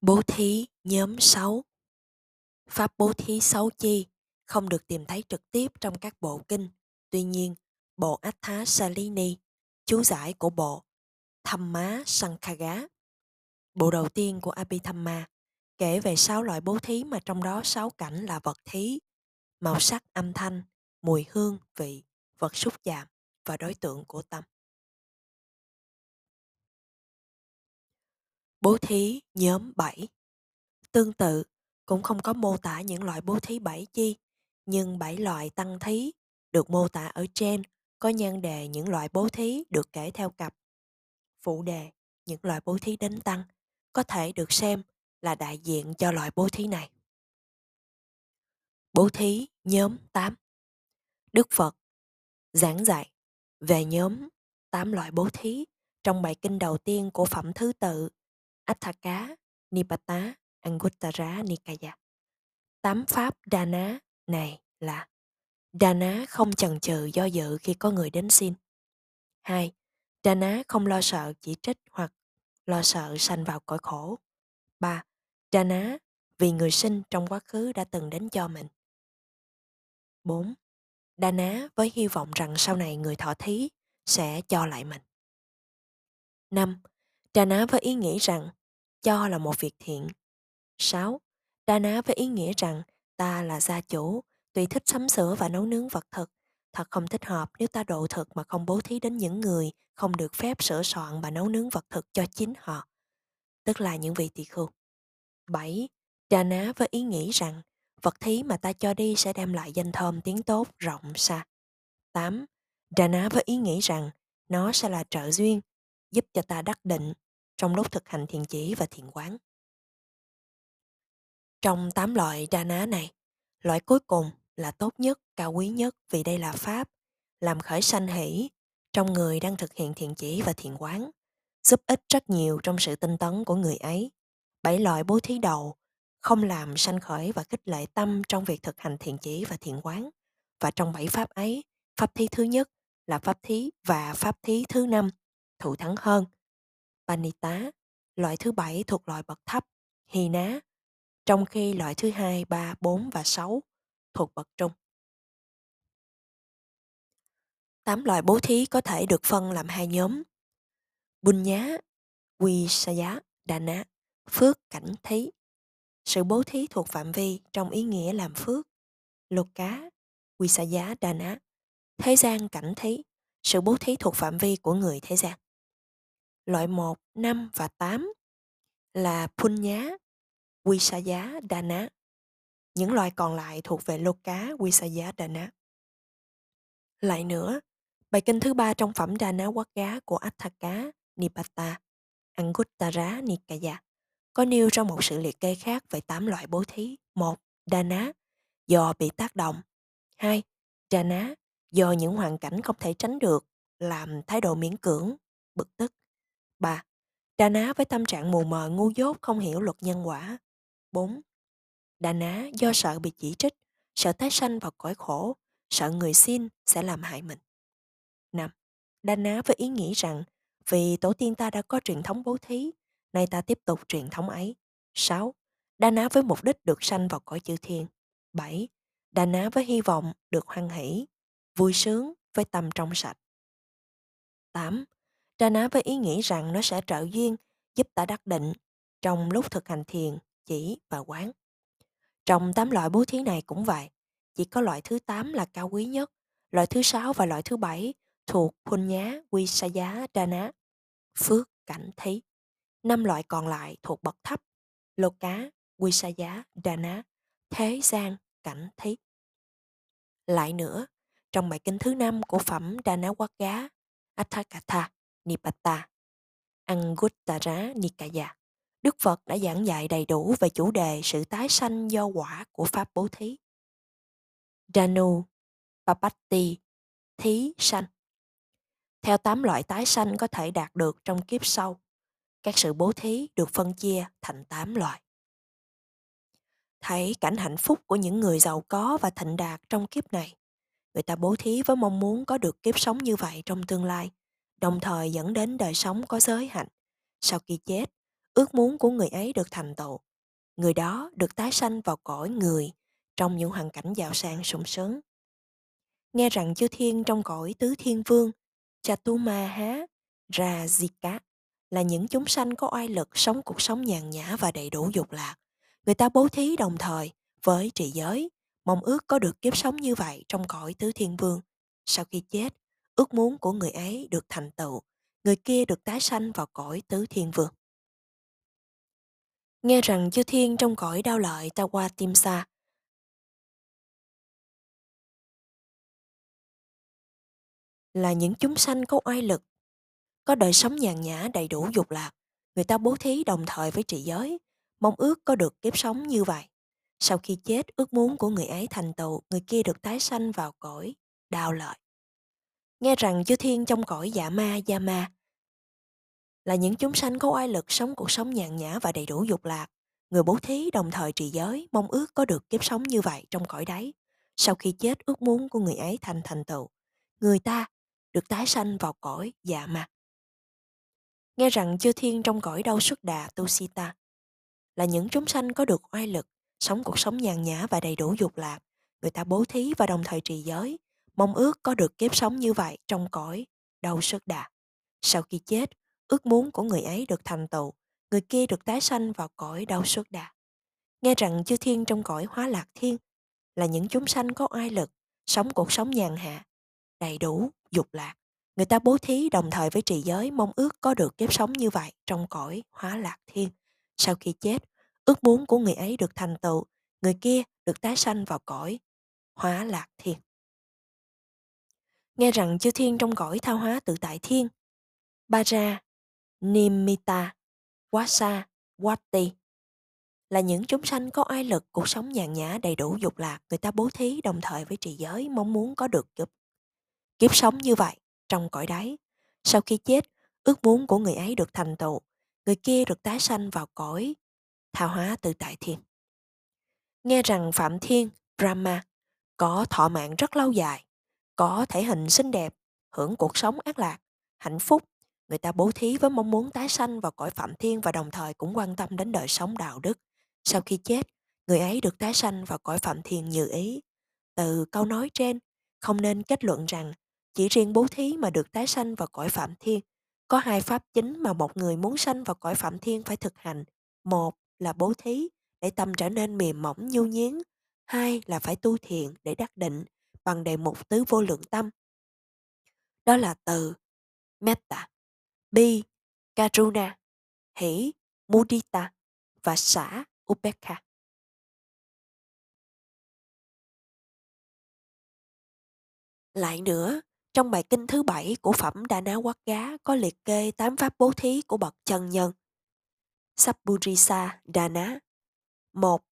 Bố thí nhóm 6 Pháp bố thí sáu chi không được tìm thấy trực tiếp trong các bộ kinh. Tuy nhiên, bộ Atha Salini, chú giải của bộ Thamma Sankhaga, bộ đầu tiên của Abhidhamma, kể về sáu loại bố thí mà trong đó sáu cảnh là vật thí, màu sắc âm thanh, mùi hương, vị, vật xúc chạm và đối tượng của tâm. Bố thí nhóm 7 Tương tự, cũng không có mô tả những loại bố thí bảy chi, nhưng bảy loại tăng thí được mô tả ở trên có nhan đề những loại bố thí được kể theo cặp. Phụ đề những loại bố thí đến tăng có thể được xem là đại diện cho loại bố thí này. Bố thí nhóm 8 Đức Phật giảng dạy về nhóm 8 loại bố thí trong bài kinh đầu tiên của phẩm thứ tự Atthaka Nipata, Anguttara, Nikaya. Tám pháp Dana này là Dana không chần chừ do dự khi có người đến xin. 2. Dana không lo sợ chỉ trích hoặc lo sợ sanh vào cõi khổ. 3. Dana vì người sinh trong quá khứ đã từng đến cho mình. 4. Dana với hy vọng rằng sau này người thọ thí sẽ cho lại mình. 5. Dana với ý nghĩ rằng cho là một việc thiện 6. Đa ná với ý nghĩa rằng ta là gia chủ, tùy thích sắm sửa và nấu nướng vật thực. Thật không thích hợp nếu ta độ thực mà không bố thí đến những người không được phép sửa soạn và nấu nướng vật thực cho chính họ, tức là những vị tỳ khưu. 7. Đa ná với ý nghĩ rằng vật thí mà ta cho đi sẽ đem lại danh thơm tiếng tốt rộng xa. 8. Đà ná với ý nghĩ rằng nó sẽ là trợ duyên, giúp cho ta đắc định trong lúc thực hành thiền chỉ và thiền quán. Trong tám loại đa ná này, loại cuối cùng là tốt nhất, cao quý nhất vì đây là Pháp, làm khởi sanh hỷ trong người đang thực hiện thiện chỉ và thiện quán, giúp ích rất nhiều trong sự tinh tấn của người ấy. Bảy loại bố thí đầu không làm sanh khởi và kích lệ tâm trong việc thực hành thiện chỉ và thiện quán. Và trong bảy pháp ấy, pháp thí thứ nhất là pháp thí và pháp thí thứ năm thụ thắng hơn. Panita, loại thứ bảy thuộc loại bậc thấp, hina ná, trong khi loại thứ hai, ba, bốn và sáu thuộc bậc trung. Tám loại bố thí có thể được phân làm hai nhóm. Buôn nhá, quy sa giá, đà ná, phước cảnh thí. Sự bố thí thuộc phạm vi trong ý nghĩa làm phước. Lột cá, quy sa giá, đà ná. Thế gian cảnh thí, sự bố thí thuộc phạm vi của người thế gian. Loại 1, 5 và 8 là Punya, Visaya Dana. Những loại còn lại thuộc về Loka Visaya Dana. Lại nữa, bài kinh thứ ba trong phẩm Dana Wagga của Atthaka Nipata Anguttara Nikaya có nêu ra một sự liệt kê khác về tám loại bố thí. một Dana do bị tác động. hai Dana do những hoàn cảnh không thể tránh được làm thái độ miễn cưỡng, bực tức. 3. Đà ná với tâm trạng mù mờ ngu dốt không hiểu luật nhân quả. 4. Đà ná do sợ bị chỉ trích, sợ tái sanh vào cõi khổ, sợ người xin sẽ làm hại mình. 5. Đà ná với ý nghĩ rằng vì tổ tiên ta đã có truyền thống bố thí, nay ta tiếp tục truyền thống ấy. 6. Đà ná với mục đích được sanh vào cõi chư thiên. 7. Đà ná với hy vọng được hoan hỷ, vui sướng với tâm trong sạch. 8. Đà ná với ý nghĩ rằng nó sẽ trợ duyên giúp ta đắc định trong lúc thực hành thiền, chỉ và quán. Trong tám loại bố thí này cũng vậy, chỉ có loại thứ 8 là cao quý nhất, loại thứ 6 và loại thứ 7 thuộc Phun Nhá, Quy Sa Giá, Đa Ná, Phước, Cảnh Thí. Năm loại còn lại thuộc bậc thấp, Lô Cá, Quy Sa Giá, Đa Ná, Thế gian, Cảnh Thí. Lại nữa, trong bài kinh thứ năm của phẩm Đa Ná Quát Gá, Atthakatha, Nipata, Anguttara Nikaya. Đức Phật đã giảng dạy đầy đủ về chủ đề sự tái sanh do quả của Pháp bố thí. Danu, Papatti, thí sanh. Theo tám loại tái sanh có thể đạt được trong kiếp sau, các sự bố thí được phân chia thành tám loại. Thấy cảnh hạnh phúc của những người giàu có và thịnh đạt trong kiếp này, người ta bố thí với mong muốn có được kiếp sống như vậy trong tương lai, đồng thời dẫn đến đời sống có giới hạnh. Sau khi chết, ước muốn của người ấy được thành tựu. Người đó được tái sanh vào cõi người trong những hoàn cảnh giàu sang sung sướng. Nghe rằng chư thiên trong cõi tứ thiên vương, Chatumaha, Rajika là những chúng sanh có oai lực sống cuộc sống nhàn nhã và đầy đủ dục lạc. Người ta bố thí đồng thời với trì giới, mong ước có được kiếp sống như vậy trong cõi tứ thiên vương. Sau khi chết, ước muốn của người ấy được thành tựu, người kia được tái sanh vào cõi tứ thiên vương. Nghe rằng chư thiên trong cõi đau lợi ta qua tim xa, là những chúng sanh có oai lực, có đời sống nhàn nhã đầy đủ dục lạc. Người ta bố thí đồng thời với trị giới, mong ước có được kiếp sống như vậy. Sau khi chết, ước muốn của người ấy thành tựu, người kia được tái sanh vào cõi, đau lợi. Nghe rằng chư thiên trong cõi dạ ma, gia ma là những chúng sanh có oai lực sống cuộc sống nhàn nhã và đầy đủ dục lạc. Người bố thí đồng thời trì giới, mong ước có được kiếp sống như vậy trong cõi đáy Sau khi chết, ước muốn của người ấy thành thành tựu. Người ta được tái sanh vào cõi dạ ma. Nghe rằng chư thiên trong cõi đau xuất đà tu sita là những chúng sanh có được oai lực, sống cuộc sống nhàn nhã và đầy đủ dục lạc. Người ta bố thí và đồng thời trì giới, mong ước có được kiếp sống như vậy trong cõi đau xuất đà. Sau khi chết, ước muốn của người ấy được thành tựu, người kia được tái sanh vào cõi đau xuất đà. Nghe rằng chư thiên trong cõi hóa lạc thiên là những chúng sanh có oai lực, sống cuộc sống nhàn hạ, đầy đủ, dục lạc. Người ta bố thí đồng thời với trì giới mong ước có được kiếp sống như vậy trong cõi hóa lạc thiên. Sau khi chết, ước muốn của người ấy được thành tựu, người kia được tái sanh vào cõi hóa lạc thiên. Nghe rằng chư thiên trong cõi thao hóa tự tại thiên, Bara, Nimita, Wasa, Wati là những chúng sanh có ai lực cuộc sống nhàn nhã đầy đủ dục lạc. Người ta bố thí đồng thời với trì giới mong muốn có được kiếp, kiếp sống như vậy trong cõi đáy. Sau khi chết ước muốn của người ấy được thành tựu người kia được tái sanh vào cõi thao hóa tự tại thiên. Nghe rằng phạm thiên brahma có thọ mạng rất lâu dài có thể hình xinh đẹp, hưởng cuộc sống ác lạc, hạnh phúc. Người ta bố thí với mong muốn tái sanh vào cõi phạm thiên và đồng thời cũng quan tâm đến đời sống đạo đức. Sau khi chết, người ấy được tái sanh vào cõi phạm thiên như ý. Từ câu nói trên, không nên kết luận rằng chỉ riêng bố thí mà được tái sanh vào cõi phạm thiên. Có hai pháp chính mà một người muốn sanh vào cõi phạm thiên phải thực hành. Một là bố thí để tâm trở nên mềm mỏng nhu nhuyến, hai là phải tu thiện để đắc định bằng đề mục tứ vô lượng tâm đó là từ metta, bi, karuna, hỷ, mudita và xã upekha lại nữa, trong bài kinh thứ bảy của phẩm Đà Na Quát Gá có liệt kê tám pháp bố thí của bậc chân nhân. Sappurisa Dana, một,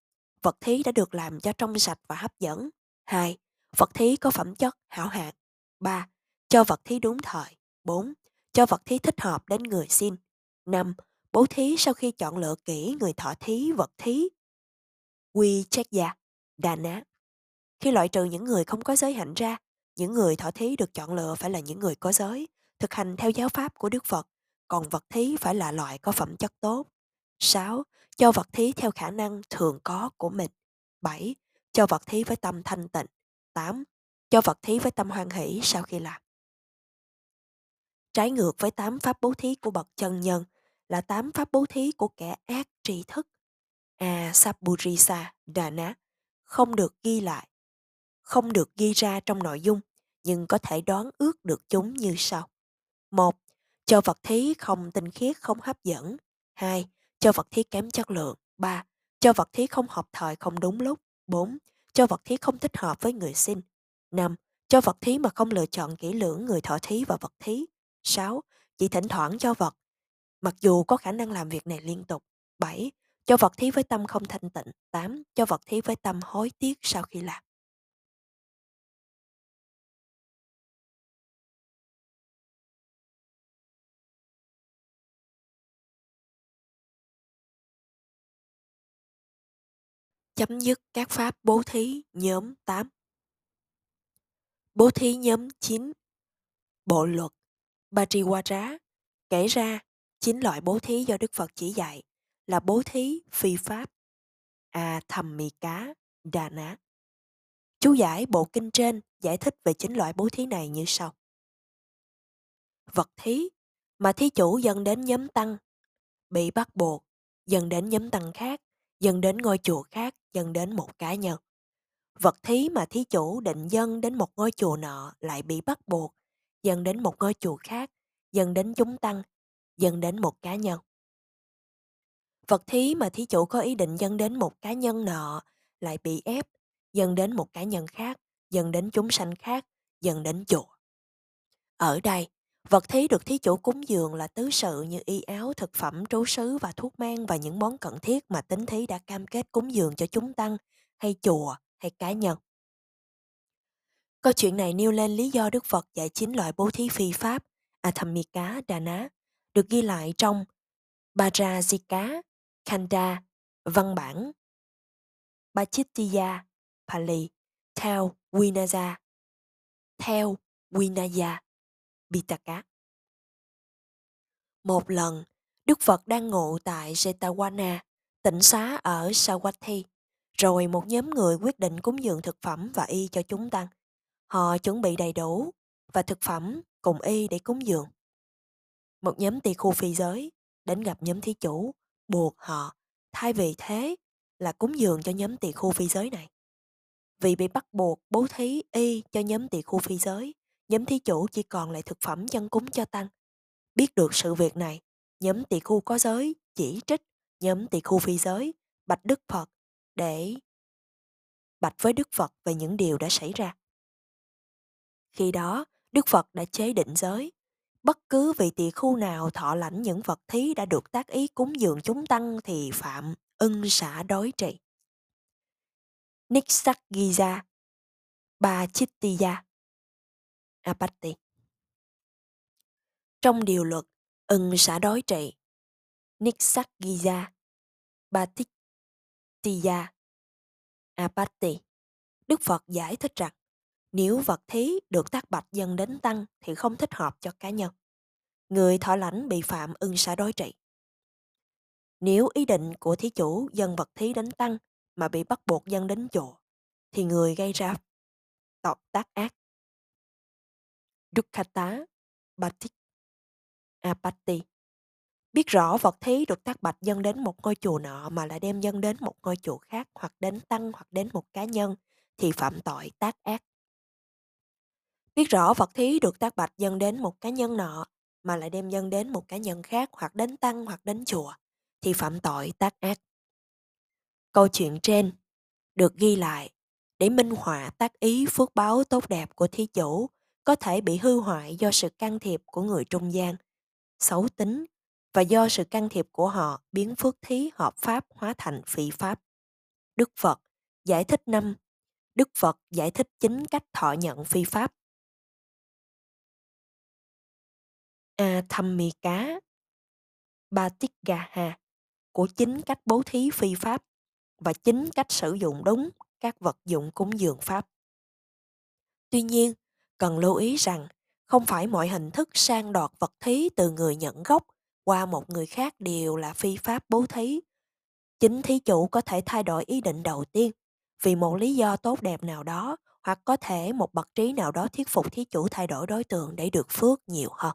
Vật thí đã được làm cho trong sạch và hấp dẫn. 2. Vật thí có phẩm chất hảo hạng. 3. Cho vật thí đúng thời. 4. Cho vật thí thích hợp đến người xin. 5. Bố thí sau khi chọn lựa kỹ người thọ thí vật thí. Quy trách gia, đà ná. Khi loại trừ những người không có giới hạnh ra, những người thọ thí được chọn lựa phải là những người có giới, thực hành theo giáo pháp của Đức Phật, còn vật thí phải là loại có phẩm chất tốt. 6. Cho vật thí theo khả năng thường có của mình. 7. Cho vật thí với tâm thanh tịnh. 8. Cho vật thí với tâm hoan hỷ sau khi làm. Trái ngược với 8 pháp bố thí của bậc chân nhân là 8 pháp bố thí của kẻ ác tri thức. A Saburisa Dana không được ghi lại, không được ghi ra trong nội dung, nhưng có thể đoán ước được chúng như sau. 1. Cho vật thí không tinh khiết không hấp dẫn. 2 cho vật thí kém chất lượng. 3. Cho vật thí không hợp thời không đúng lúc. 4. Cho vật thí không thích hợp với người xin. 5. Cho vật thí mà không lựa chọn kỹ lưỡng người thọ thí và vật thí. 6. Chỉ thỉnh thoảng cho vật, mặc dù có khả năng làm việc này liên tục. 7. Cho vật thí với tâm không thanh tịnh. 8. Cho vật thí với tâm hối tiếc sau khi làm. Chấm dứt các pháp bố thí nhóm 8. Bố thí nhóm 9. Bộ luật Bajriwara kể ra chín loại bố thí do Đức Phật chỉ dạy là bố thí phi pháp. A thầm mì cá, đà ná. Chú giải bộ kinh trên giải thích về chính loại bố thí này như sau. Vật thí mà thí chủ dần đến nhóm tăng, bị bắt buộc, dần đến nhóm tăng khác, dần đến ngôi chùa khác, dâng đến một cá nhân. Vật thí mà thí chủ định dâng đến một ngôi chùa nọ lại bị bắt buộc, dâng đến một ngôi chùa khác, dâng đến chúng tăng, dâng đến một cá nhân. Vật thí mà thí chủ có ý định dâng đến một cá nhân nọ lại bị ép, dâng đến một cá nhân khác, dâng đến chúng sanh khác, dâng đến chùa. Ở đây, vật thí được thí chủ cúng dường là tứ sự như y áo, thực phẩm, trú sứ và thuốc men và những món cần thiết mà tính thí đã cam kết cúng dường cho chúng tăng hay chùa hay cá nhân. Câu chuyện này nêu lên lý do Đức Phật dạy chín loại bố thí phi pháp Athamika Dana được ghi lại trong Bajajika Khanda văn bản Bachittiya Pali theo Vinaya theo Vinaya Pitaka. Một lần, Đức Phật đang ngụ tại Jetavana, tỉnh xá ở Sawathi, rồi một nhóm người quyết định cúng dường thực phẩm và y cho chúng tăng. Họ chuẩn bị đầy đủ và thực phẩm cùng y để cúng dường. Một nhóm tỳ khu phi giới đến gặp nhóm thí chủ, buộc họ thay vì thế là cúng dường cho nhóm tỳ khu phi giới này. Vì bị bắt buộc bố thí y cho nhóm tỳ khu phi giới, nhóm thí chủ chỉ còn lại thực phẩm chân cúng cho tăng. Biết được sự việc này, nhóm tỳ khu có giới chỉ trích nhóm tỳ khu phi giới bạch Đức Phật để bạch với Đức Phật về những điều đã xảy ra. Khi đó, Đức Phật đã chế định giới. Bất cứ vị tỳ khu nào thọ lãnh những vật thí đã được tác ý cúng dường chúng tăng thì phạm ưng xả đối trị. Nixakgiza Ba Chittiya À, Apatti Trong điều luật ưng xã đối trị Nixakgiza Ba à, Tiya, Apatti Đức Phật giải thích rằng nếu vật thí được tác bạch dần đến tăng thì không thích hợp cho cá nhân. Người thọ lãnh bị phạm ưng xã đối trị. Nếu ý định của thí chủ dân vật thí đến tăng mà bị bắt buộc dân đến chùa, thì người gây ra tội tác ác. Dukkata Batik à, Apatti Biết rõ vật thí được tác bạch dân đến một ngôi chùa nọ mà lại đem dân đến một ngôi chùa khác hoặc đến tăng hoặc đến một cá nhân thì phạm tội tác ác. Biết rõ vật thí được tác bạch dâng đến một cá nhân nọ mà lại đem dâng đến một cá nhân khác hoặc đến tăng hoặc đến chùa thì phạm tội tác ác. Câu chuyện trên được ghi lại để minh họa tác ý phước báo tốt đẹp của thí chủ có thể bị hư hoại do sự can thiệp của người trung gian, xấu tính và do sự can thiệp của họ biến phước thí hợp pháp hóa thành phi pháp. Đức Phật giải thích năm Đức Phật giải thích chính cách thọ nhận phi pháp a thâm mì cá ba tiết gà hà của chính cách bố thí phi pháp và chính cách sử dụng đúng các vật dụng cúng dường pháp. Tuy nhiên, cần lưu ý rằng không phải mọi hình thức sang đoạt vật thí từ người nhận gốc qua một người khác đều là phi pháp bố thí. Chính thí chủ có thể thay đổi ý định đầu tiên vì một lý do tốt đẹp nào đó hoặc có thể một bậc trí nào đó thuyết phục thí chủ thay đổi đối tượng để được phước nhiều hơn.